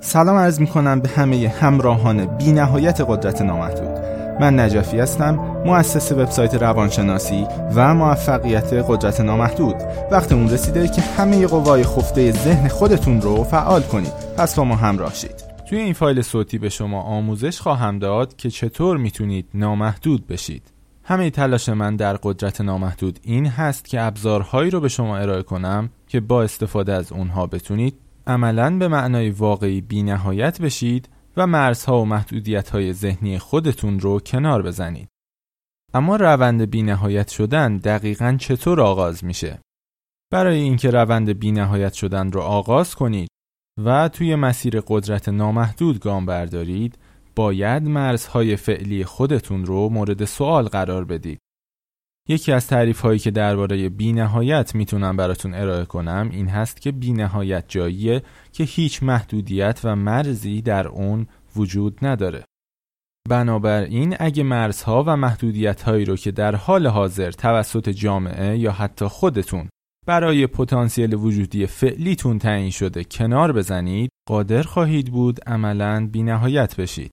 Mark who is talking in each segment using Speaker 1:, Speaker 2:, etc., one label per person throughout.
Speaker 1: سلام عرض می کنم به همه همراهان بی نهایت قدرت نامحدود. من نجفی هستم مؤسس وبسایت روانشناسی و موفقیت قدرت نامحدود. وقت اون رسیده که همه قوای خفته ذهن خودتون رو فعال کنید. پس با ما همراه شید. توی این فایل صوتی به شما آموزش خواهم داد که چطور می‌تونید نامحدود بشید. همه تلاش من در قدرت نامحدود این هست که ابزارهایی رو به شما ارائه کنم که با استفاده از اونها بتونید عملا به معنای واقعی بی نهایت بشید و مرزها و محدودیت های ذهنی خودتون رو کنار بزنید. اما روند بی نهایت شدن دقیقا چطور آغاز میشه؟ برای اینکه روند بی نهایت شدن رو آغاز کنید و توی مسیر قدرت نامحدود گام بردارید باید مرزهای فعلی خودتون رو مورد سوال قرار بدید. یکی از تعریف هایی که درباره بینهایت می‌تونم براتون ارائه کنم این هست که بینهایت جاییه که هیچ محدودیت و مرزی در اون وجود نداره. بنابراین اگه مرزها و محدودیت هایی رو که در حال حاضر توسط جامعه یا حتی خودتون برای پتانسیل وجودی فعلیتون تعیین شده کنار بزنید قادر خواهید بود عملا بینهایت بشید.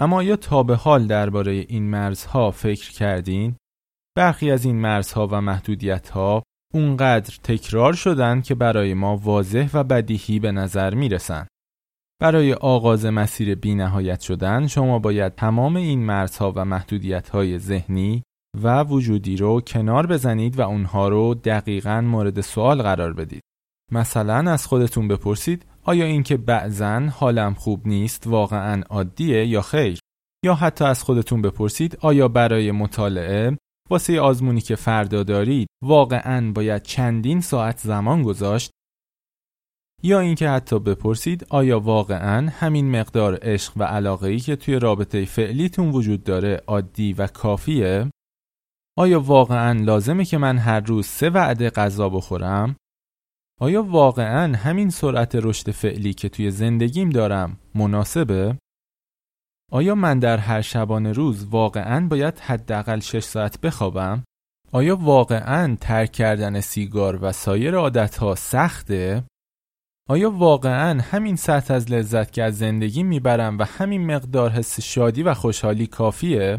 Speaker 1: اما یا تا به حال درباره این مرزها فکر کردین برخی از این مرزها و محدودیتها اونقدر تکرار شدن که برای ما واضح و بدیهی به نظر می‌رسن. برای آغاز مسیر بینهایت شدن شما باید تمام این مرزها و محدودیتهای ذهنی و وجودی رو کنار بزنید و اونها رو دقیقا مورد سوال قرار بدید. مثلا از خودتون بپرسید آیا اینکه بعضا حالم خوب نیست واقعا عادیه یا خیر؟ یا حتی از خودتون بپرسید آیا برای مطالعه واسه آزمونی که فردا دارید واقعا باید چندین ساعت زمان گذاشت یا اینکه حتی بپرسید آیا واقعا همین مقدار عشق و علاقه ای که توی رابطه فعلیتون وجود داره عادی و کافیه؟ آیا واقعا لازمه که من هر روز سه وعده غذا بخورم؟ آیا واقعا همین سرعت رشد فعلی که توی زندگیم دارم مناسبه؟ آیا من در هر شبانه روز واقعا باید حداقل 6 ساعت بخوابم؟ آیا واقعا ترک کردن سیگار و سایر عادتها سخته؟ آیا واقعا همین سطح از لذت که از زندگی می‌برم و همین مقدار حس شادی و خوشحالی کافیه؟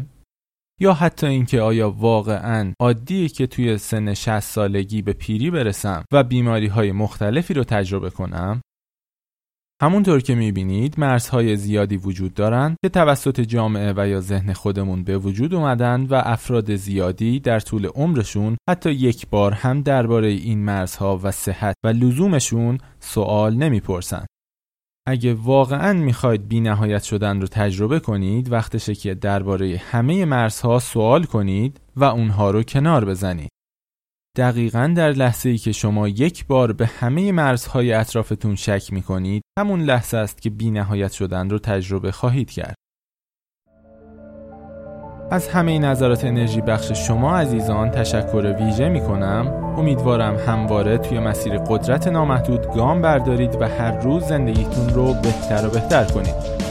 Speaker 1: یا حتی اینکه آیا واقعا عادیه که توی سن 60 سالگی به پیری برسم و بیماری های مختلفی رو تجربه کنم؟ همونطور که می‌بینید مرزهای زیادی وجود دارند که توسط جامعه و یا ذهن خودمون به وجود اومدن و افراد زیادی در طول عمرشون حتی یک بار هم درباره این مرزها و صحت و لزومشون سوال نمی‌پرسن. اگه واقعا می‌خواید بی نهایت شدن رو تجربه کنید وقتشه که درباره همه مرزها سوال کنید و اونها رو کنار بزنید. دقیقا در لحظه ای که شما یک بار به همه مرزهای اطرافتون شک می کنید همون لحظه است که بی نهایت شدن رو تجربه خواهید کرد. از همه نظرات انرژی بخش شما عزیزان تشکر ویژه می کنم. امیدوارم همواره توی مسیر قدرت نامحدود گام بردارید و هر روز زندگیتون رو بهتر و بهتر کنید.